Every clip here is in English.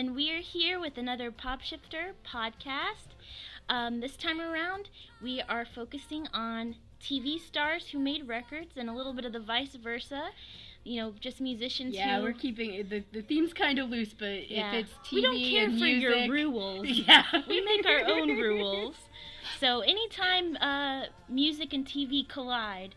and we are here with another Popshifter podcast. Um, this time around, we are focusing on TV stars who made records and a little bit of the vice versa. You know, just musicians Yeah, who. we're keeping it, the the theme's kind of loose, but yeah. if it's TV we don't care and for music, your rules. Yeah, we make our own rules. So anytime uh, music and TV collide,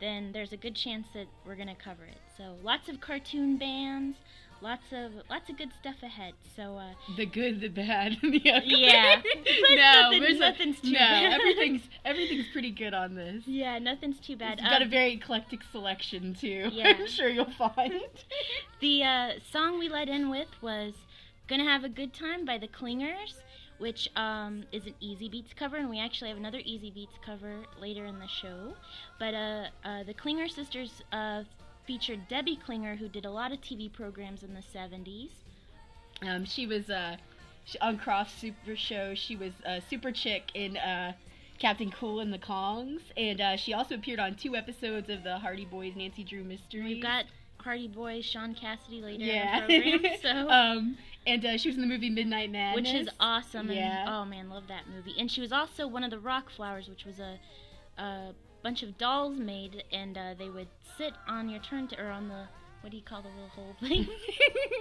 then there's a good chance that we're gonna cover it. So lots of cartoon bands, lots of lots of good stuff ahead. So uh, The good, the bad, and the ugly. Yeah. No, nothing- nothing's too no, bad. everything's everything's pretty good on this. yeah, nothing's too bad. It's got a Um, very eclectic selection too. Yeah. I'm sure you'll find. the uh, song we let in with was "Gonna Have a Good Time" by the Clingers. Which um, is an Easybeats cover, and we actually have another Easybeats cover later in the show. But uh, uh, the Clinger sisters uh, featured Debbie Clinger, who did a lot of TV programs in the 70s. Um, she was uh, on Krofft Supershow. She was a super chick in uh, Captain Kool and the Kongs, and uh, she also appeared on two episodes of the Hardy Boys Nancy Drew Mystery. We've got Hardy Boys, Shaun Cassidy later yeah, in the program, so um, and uh, she was in the movie Midnight Madness, which is awesome. Yeah. And, oh man, love that movie. And she was also one of the Rock Flowers, which was a, a bunch of dolls made, and uh, they would sit on your turn or on the what do you call the little hole thing?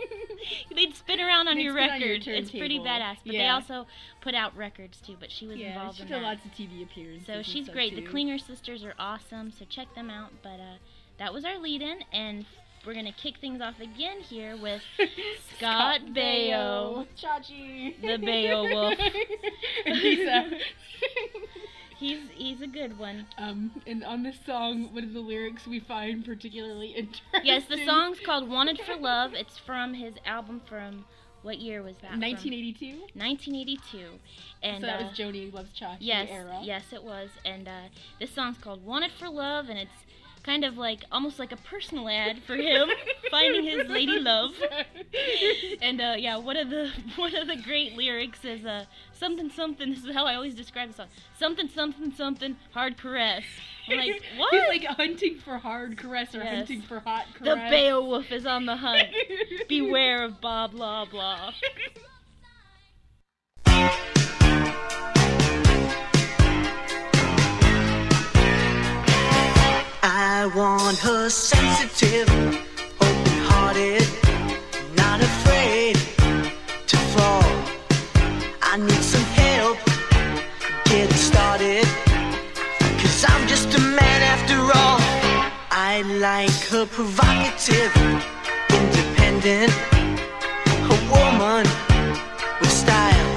They'd spin around on They'd your spin on your record. it's pretty badass. But they also put out records too. But she was yeah, involved she in did that. lots of TV appearances. So she's great. The too. Clinger sisters are awesome. So check them out. But uh, that was our lead-in, and we're gonna kick things off again here with Scott Baio. Chachi, The. He's, uh, He's he's a good one. um, and on this song, one of the lyrics we find particularly interesting. Yes, the song's called "Wanted for Love." It's from his album from what year was that? 1982. 1982. And so that uh, was Joni Loves Chachi yes, era. yes, it was. And uh, this song's called "Wanted for Love," and it's kind of like almost like a personal ad for him finding his lady love. And uh, yeah, one of the one of the great lyrics is uh, something something. This is how I always describe the song. Something something something hard caress. I'm like what? He's like hunting for hard caress or Yes. hunting for hot the. Beowulf is on the hunt. Beware of blah blah blah. Want her sensitive, open hearted, not afraid to fall. I need some help getting started. Cause I'm just a man after all. I like her provocative, independent, a woman with style.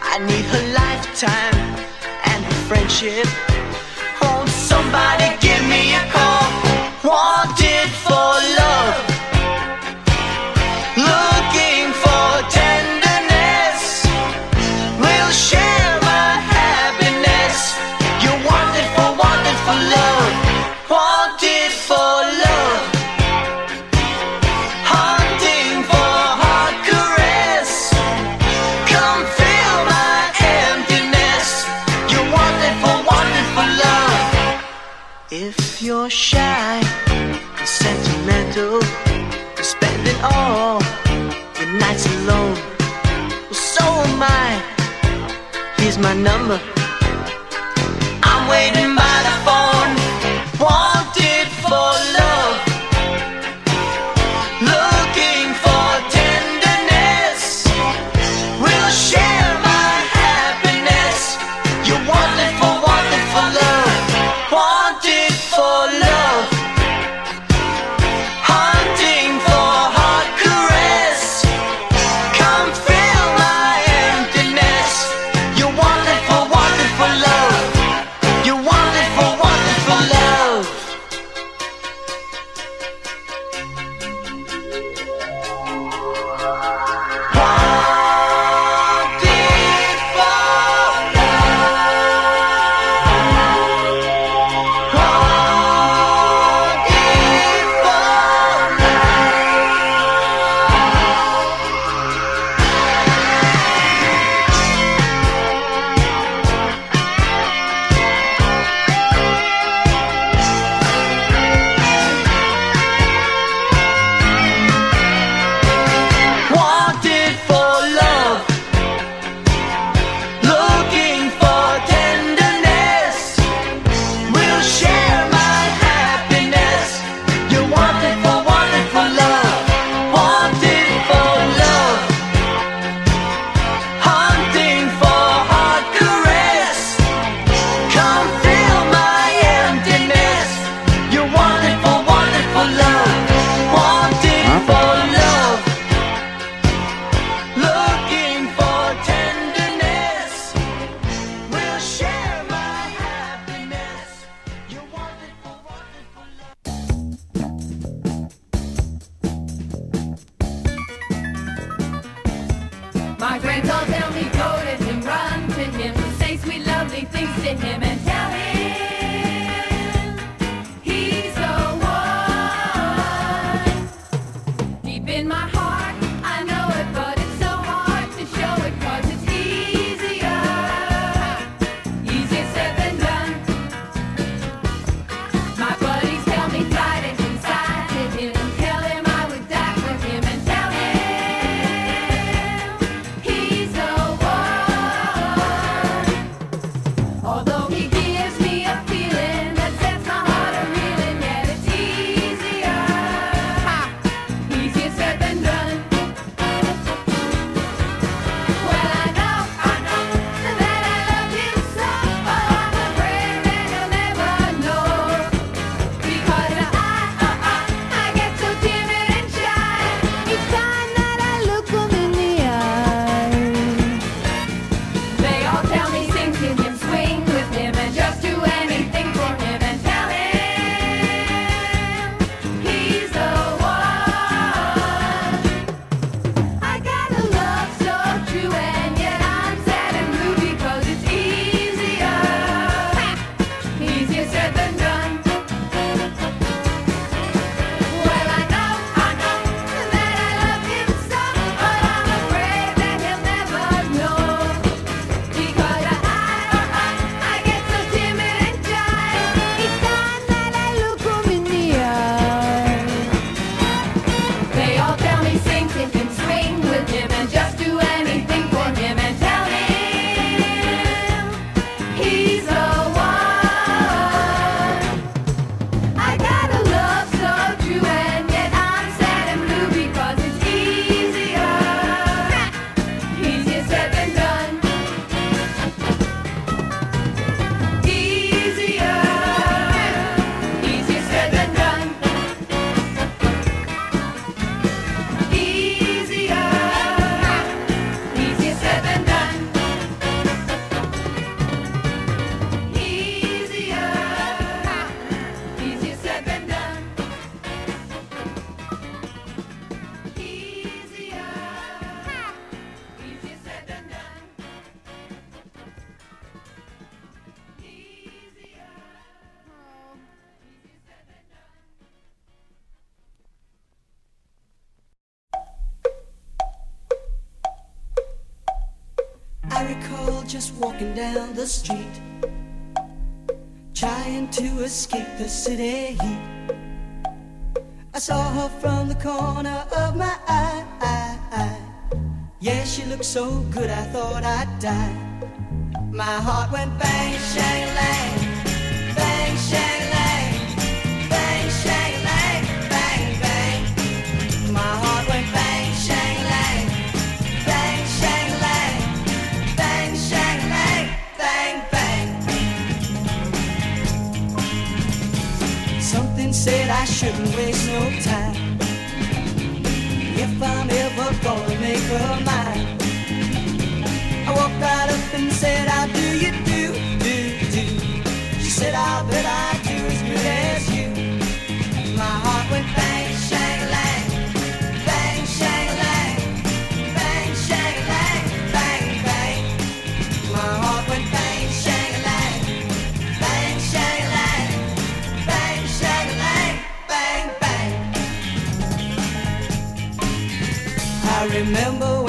I need her lifetime and her friendship. Somebody give me a call? Just walking down the street, trying to escape the city heat. I saw her from the corner of my eye. Yeah, she looked so good, I thought I'd die. My heart went bang, shang, lang, bang, shang, shouldn't waste no time. If I'm ever gonna make her mine. I walked right up and said, How do you do, do, do? She said, I'll bet I remember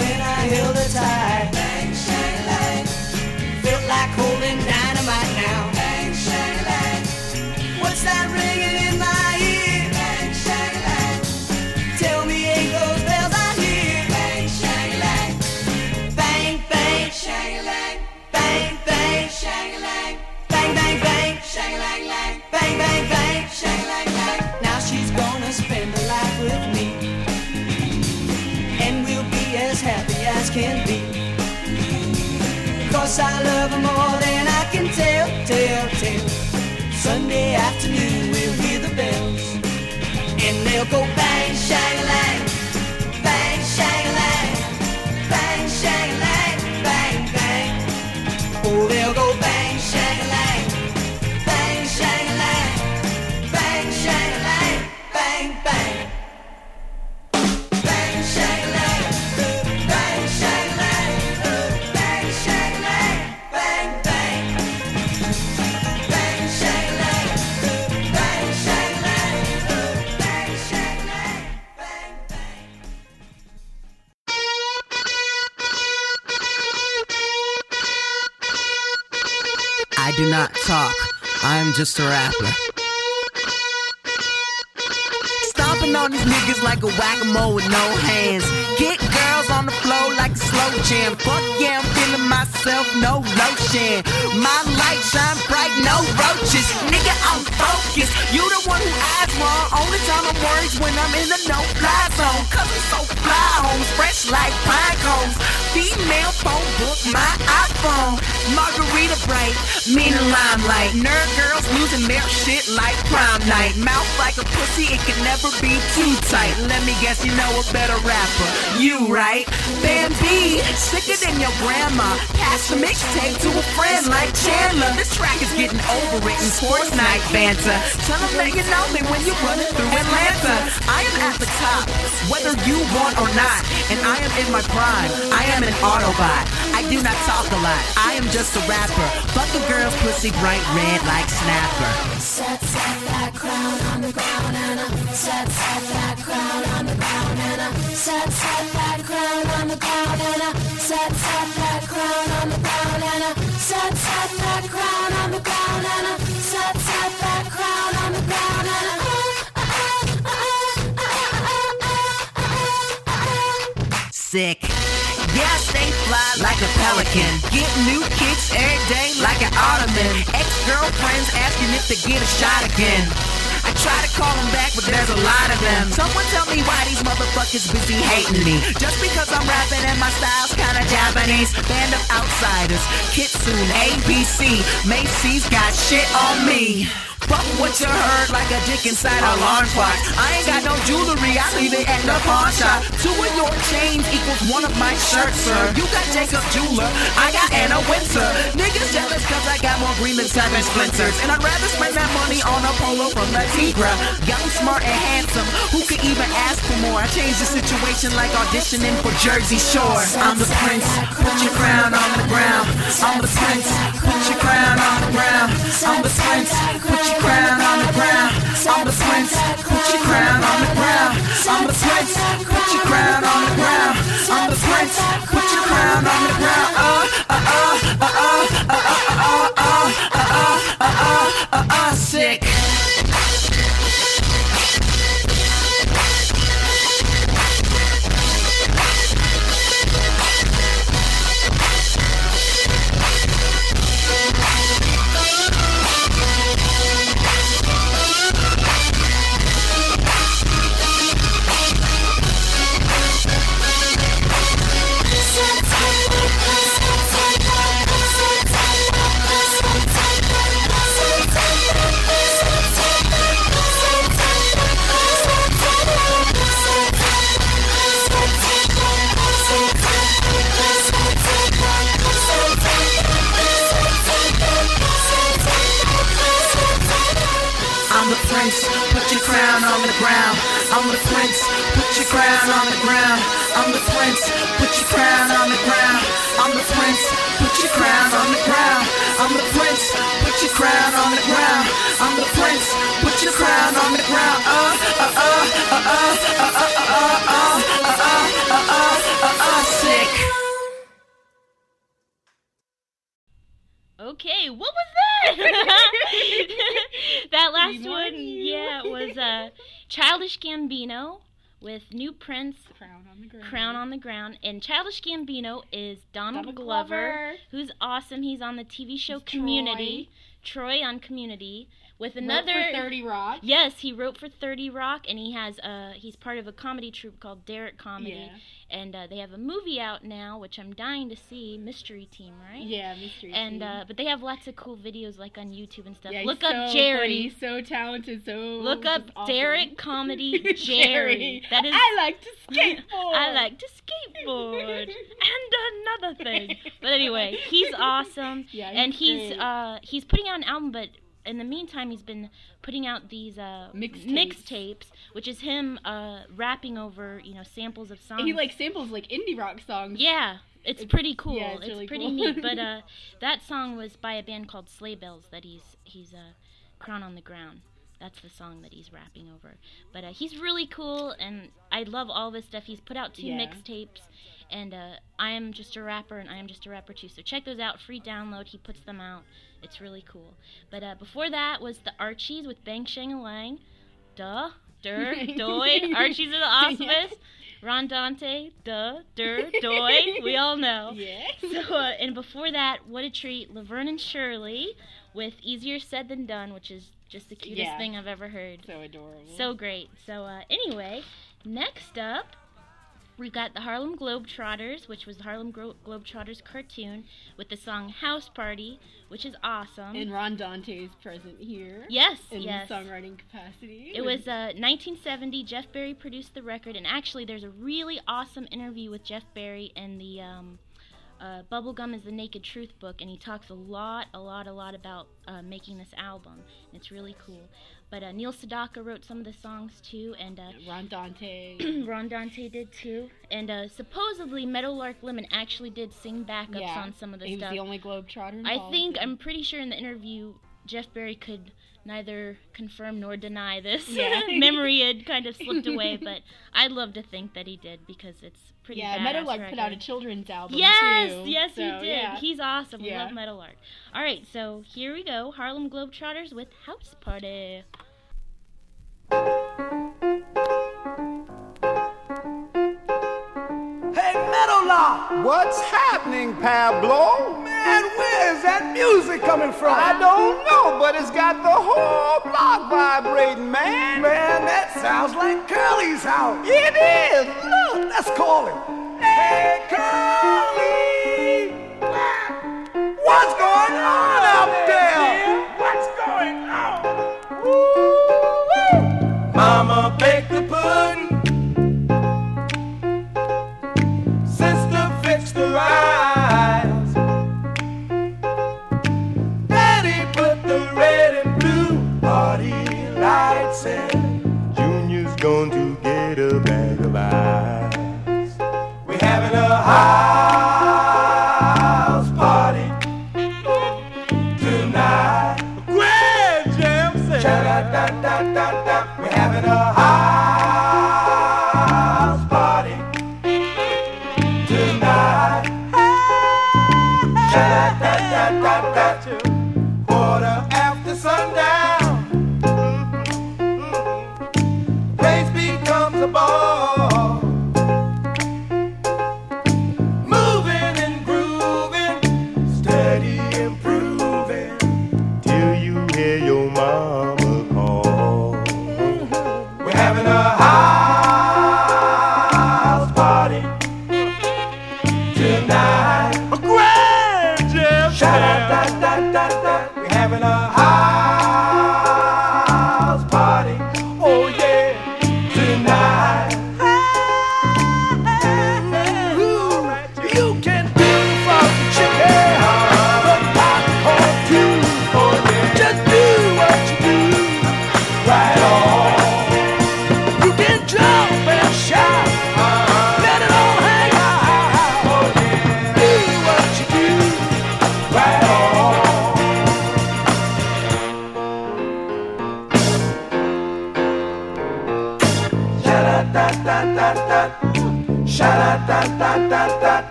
go I do not talk. I am just a rapper. Stomping on these niggas like a whack-a-mole with no hands. Get girls on the floor like a slow jam. Fuck yeah, I'm feeling myself, no lotion. My light shine bright, no roaches. Nigga, I'm focused. You the one who asked wrong. Only time I'm worried when I'm in the no-fly zone. Cause I'm so fly homes, fresh like pine cones. Female phone book, my iPhone. Margarita bright, mean a limelight. Nerd girls losing their shit like prom night. Mouth like a pussy, it can never be too tight. Let me guess, you know a better rapper. You right? Bambi, sicker than your grandma. Pass the mixtape to a friend like Chandler. This track is getting overwritten. Sports night banter. Tell them that you know me when you're running through Atlanta. I am at the top, whether you want or not. And I am in my prime. I am an Autobot. I do not talk a lot. I am just a rapper. Fuck a girl's pussy bright red like Snapper. Set, set that crown on the ground and a set, set that crown on the ground and a set, set that crown on the ground and a set, set that crown on the ground and a set, set that crown on the ground and a set, set that crown on the ground and a Sick. Yeah, stay fly like a pelican. Get new kicks every day like an ottoman. Ex-girlfriends asking if they get a shot again. I try to call them back, but there's a lot of them. Someone tell me why these motherfuckers busy hating me. Just because I'm rapping and my style's kinda Japanese. Band of outsiders, Kitsune, ABC, Macy's got shit on me. Fuck what you heard like a dick inside a alarm clock. I ain't got no jewelry, I leave it at the pawn shop. Two of your chains equals one of my shirts, sir. You got Jacob Jeweler, I got Anna Wintour. Niggas jealous cause I got more green than seven splinters. And I'd rather spend that money on a polo from La Tigra. Young, smart, and handsome. Who could even ask for more? I changed the situation like auditioning for Jersey Shore. I'm the prince, put your crown on the ground. I'm the prince, put your crown on the ground. I'm the prince, put your crown on the ground. I'm a squint. your crown on the ground. I'm a squint. your crown on the ground. I'm a squint. your crown on the ground. Uh, uh, uh, uh, uh, uh, uh, uh, uh, uh, uh, uh, uh, uh, sick. On the Ground. And Childish Gambino is Donald, Donald Glover, Glover. who's awesome. He's on the TV show He's Community, Troy. on Community, with Wrote another. for 30 Rock. Yes, he wrote for 30 Rock, and he has uh he's part of a comedy troupe called Derrick Comedy, Yeah. and uh, they have a movie out now, which I'm dying to see. Mystery Team, right? Yeah, mystery. And Team. uh, but they have lots of cool videos like on YouTube and stuff. yeah, Look up Jerry. funny, so talented, so Look up awesome. Derrick Comedy Jerry. That is. I like to skateboard. I like to skateboard and another thing. But anyway, he's awesome, Yeah, and he's he's great. uh he's putting out an album, but in the meantime, he's been putting out these uh Mixtapes. mixtapes, which is him uh rapping over you know samples of songs. He like samples like indie rock songs. Yeah, it's It's- pretty cool. yeah, it's really pretty cool. neat. But uh, that song was by a band called Sleigh Bells that he's he's uh, crown on the ground. That's the song that he's rapping over. But uh, he's really cool, and I love all this stuff. He's put out two Yeah. mixtapes, and uh, I am just a rapper, and I am just a rapper too. So check those out. Free download. He puts them out. It's really cool. But uh, before that was the Archies with Bang Shang Lang. Duh, der, doy. Archies are the awesomest. Ron Dante, duh, der, doy. We all know. Yes. So, uh, and before that, what a treat, Laverne and Shirley with Easier Said Than Done, which is just the cutest Yeah. thing I've ever heard. So adorable. So great. So, uh, anyway, next up, we got the Harlem Globetrotters, which was the Harlem Glo- Globetrotters cartoon with the song House Party, which is awesome. and Ron Dante's present here. yes, In yes. songwriting capacity. It was uh, 1970. Jeff Barry produced the record, and actually, there's a really awesome interview with Jeff Barry in the um, uh, Bubblegum is the Naked Truth book, and he talks a lot, a lot, a lot about uh, making this album. It's really cool. But uh, Neil Sedaka wrote some of the songs too, and uh, Ron Dante. Ron Dante did too. And uh, supposedly, Meadowlark Lemon actually did sing backups yeah. on some of the he stuff. was the only Globetrotter. I think I'm pretty sure in the interview Jeff Barry could neither confirm nor deny this. Yeah. Memory had kind of slipped away, but I'd love to think that he did because it's pretty. Yeah, Meadowlark record. put out a children's album Yes, too. yes, so, he did. Yeah. He's awesome. We Yeah. love Meadowlark. All right, so here we go. Harlem Globetrotters with House Party. Meadowlark! What's happening, Pablo? Man, where is that music coming from? I don't know, but it's got the whole block vibrating, man. Man, that sounds like Curly's house. It is. Look, let's call him. Hey, Curly!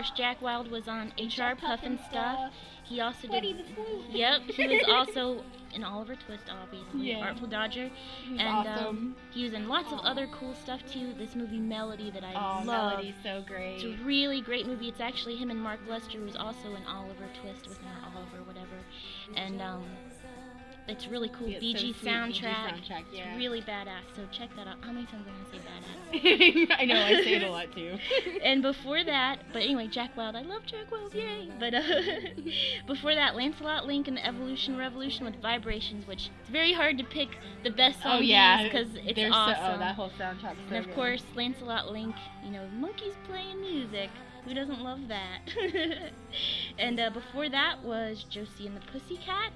Course, Jack Wild was on HR Puff and Stuff. He also Woody did. the Yep, he was also in Oliver Twist, obviously. Yeah. Artful Dodger, and awesome. um, he was in lots of other cool stuff too. This movie Melody that I Oh, love. Melody's so great. It's a really great movie. It's actually him and Mark Lester, who's also in Oliver Twist with him, or Oliver, whatever. And um, it's really cool. Yeah, Bee Gees so sweet, Bee Gees soundtrack. soundtrack, yeah. It's really badass. So check that out. How many times am I gonna say badass? I know, I say it a lot too. and before that, but anyway, Jack Wild. I love Jack Wild, yay! But uh, before that, Lancelot Link and the Evolution Revolution with Vibrations, which it's very hard to pick the best song oh yeah, because it's There's awesome. So, oh, that whole soundtrack. and of course, Lancelot Link, you know, monkeys playing music. Who doesn't love that? and uh, before that was Josie and the Pussycats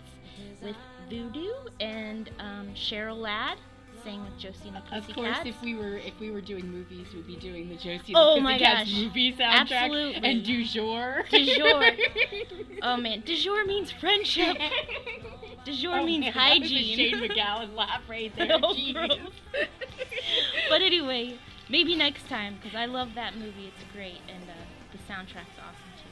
with Voodoo, and um, Cheryl Ladd sang with Josie and the Pussycats. Of course, if we were if we were doing movies, we'd be doing the Josie and Oh the Pussycats movie soundtrack Absolutely. and du jour. Du jour. Oh man, de jour means friendship. De jour Oh, means man, that was a hygiene. Shane McGowan laugh right there. Oh, but anyway, maybe next time because I love that movie. It's great, and uh, the soundtrack's awesome too.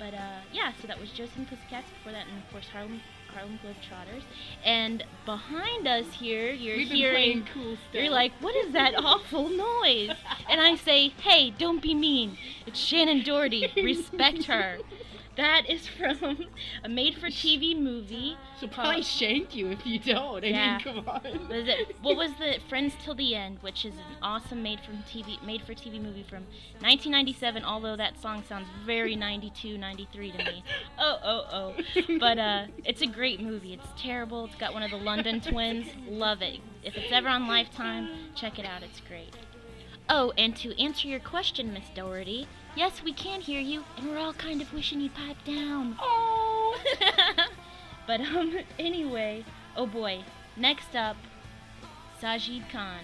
But uh, yeah, so that was Josie and the Pussycats. Before that, and of course Harlem Harlem Globetrotters. And behind us here, you're We've hearing. cool stuff. You're like, what is that awful noise? And I say, hey, don't be mean. It's Shannen Doherty. Respect her. That is from a made-for-TV movie. She'll probably called- shank you if you don't. I Yeah. mean, come on. was it what was the Friends Till the End, which is an awesome made from TV made for TV movie from 1997. Although that song sounds very 92, 93 to me. Oh oh oh, but uh, it's a great movie. It's terrible. It's got one of the London twins. Love it. If it's ever on Lifetime, check it out. It's great. Oh, and to answer your question, Miss Doherty, yes, we can hear you, and we're all kind of wishing you'd pipe down. Oh. but um, anyway, oh boy. Next up, Sajid Khan.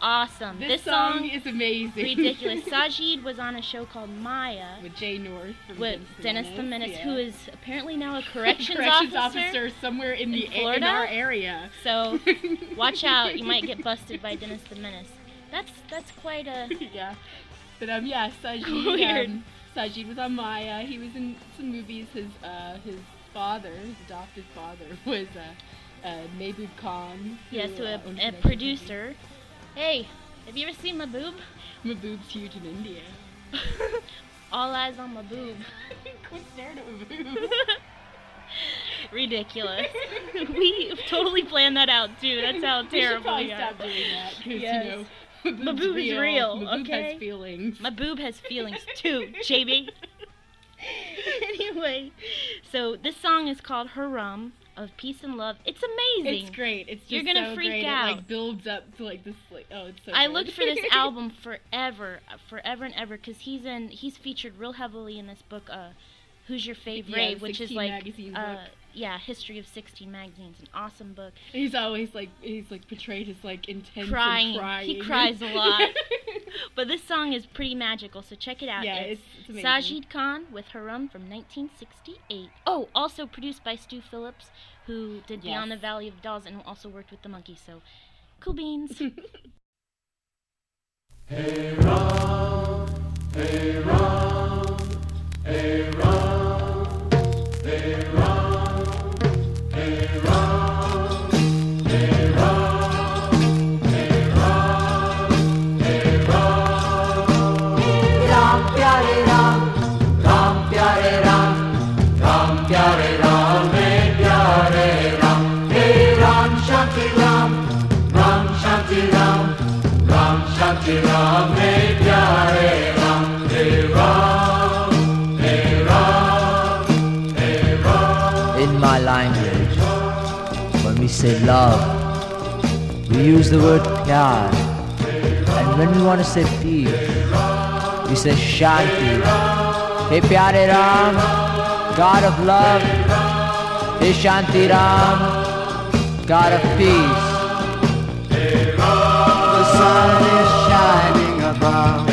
awesome. This, This, song, song, is amazing. ridiculous. Sajid was on a show called Maya with Jay North with Dennis the Menace, yeah. who is apparently now a corrections, corrections officer. somewhere in the in in our area. So watch out, you might get busted by Dennis the Menace. That's that's quite a yeah. But um yeah, Sajid Weird. um, Sajid was on Maya. He was in some movies. His uh his father, his adopted father, was uh, uh Mehboob Khan. who, yes to uh, a, a producer. Hey, have you ever seen my boob? company. Mehboob's huge in India. All eyes on my boob. Quit staring at Mehboob. Ridiculous. we totally planned that out too. That's how we should terrible probably we are. stop doing that Yes. you know. My boob is real, Mehboob okay? has feelings. My boob has feelings too, JB. anyway, so this song is called Haram of Peace and Love. It's amazing. It's great. It's just You're gonna so freak great. It out. like builds up to like this like oh it's so I good. looked for this album forever, forever and ever, because he's in. He's featured real heavily in this book, uh, "Who's Your Fave Rave, Yeah, which is like, uh, yeah, history of 16 magazines, an awesome book. He's always like he's like portrayed as like intense Crying. crying. He cries a lot. But this song is pretty magical, so check it out. Yeah, it's, it's-. Sajid Khan with Haram from 1968. Oh, also produced by Stu Phillips, who did Beyond the Valley of Dolls and also worked with the Monkees. So, cool beans. They run, they run. Say love, we use the word pyar. And when we want to say peace, we say shanti. Hey pyare Ram, God of love. Hey Shanti Ram, God of peace. The sun is shining above.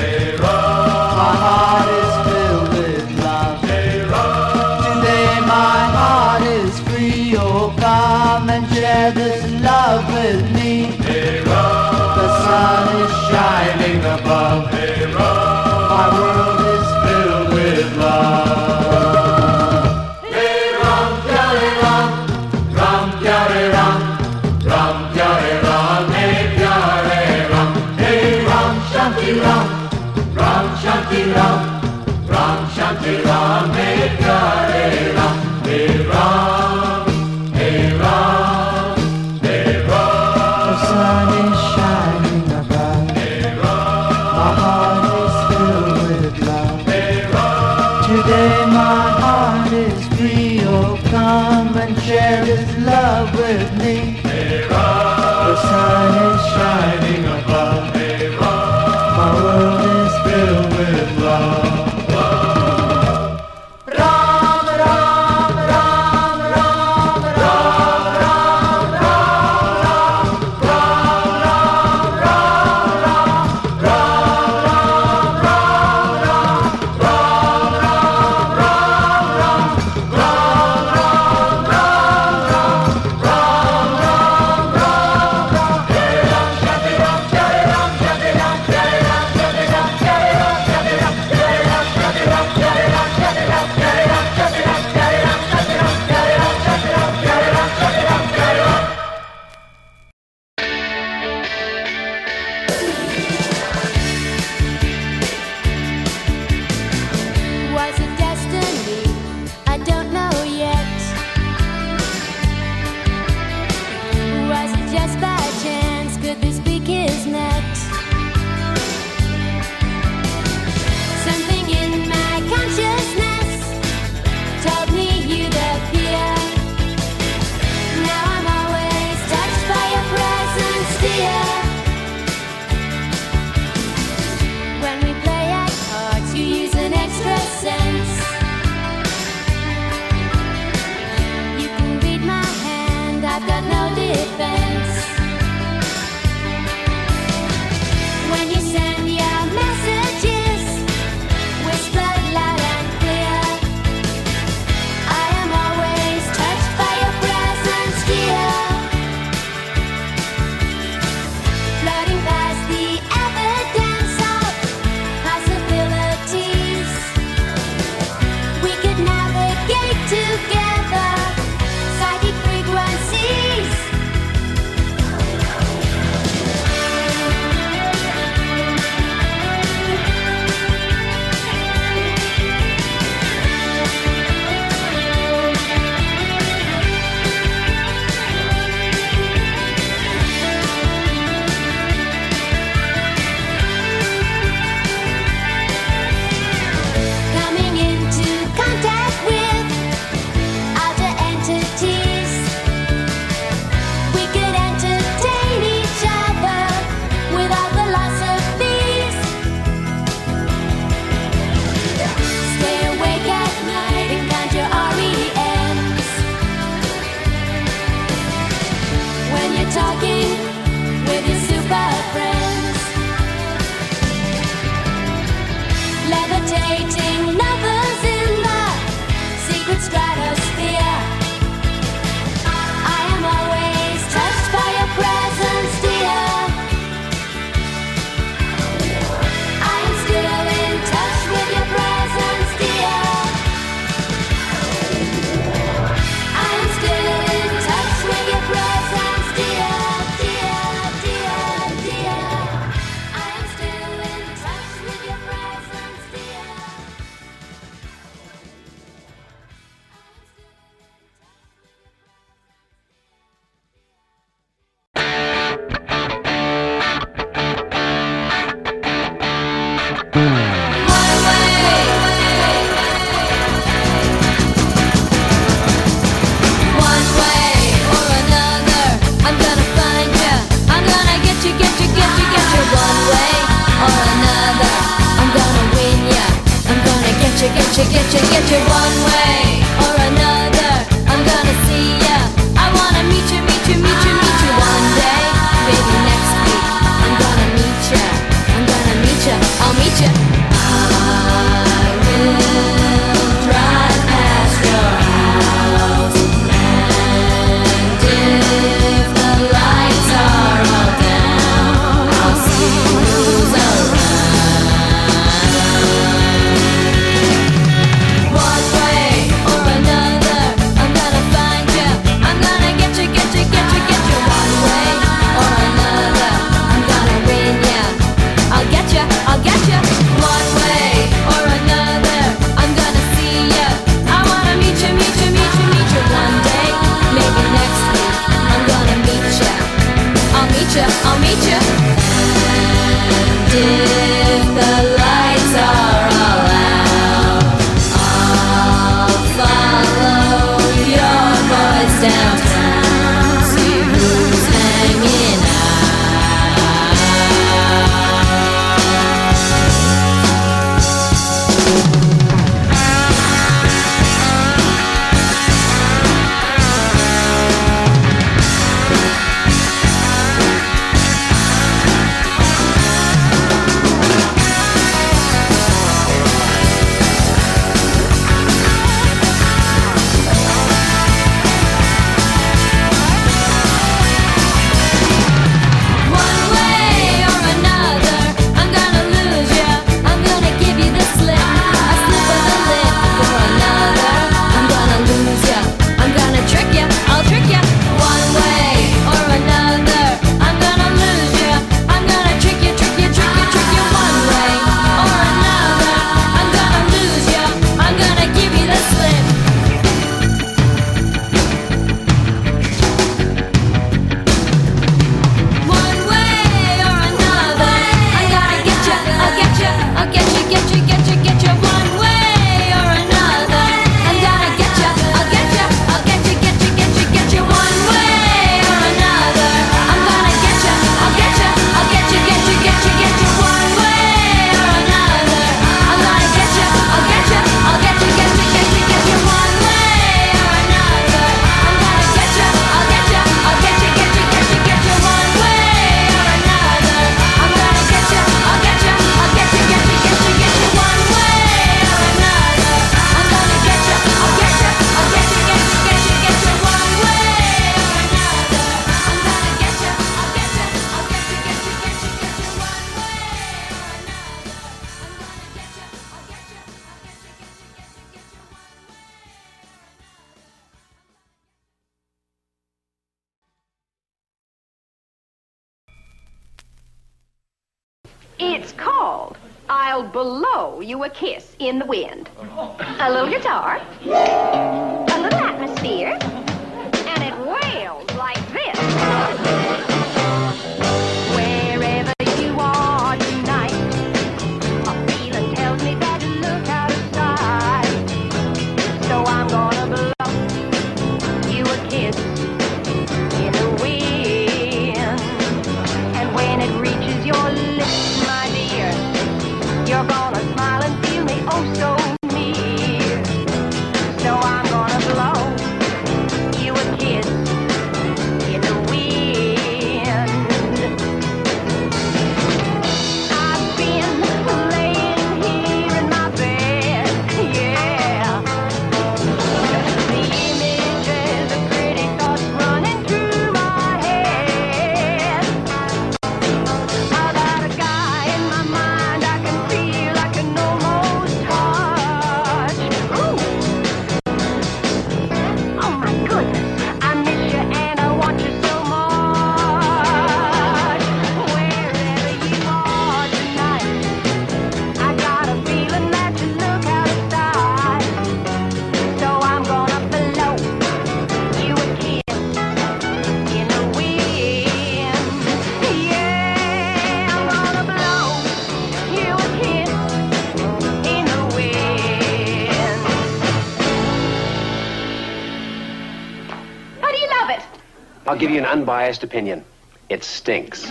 Give you an unbiased opinion. It stinks.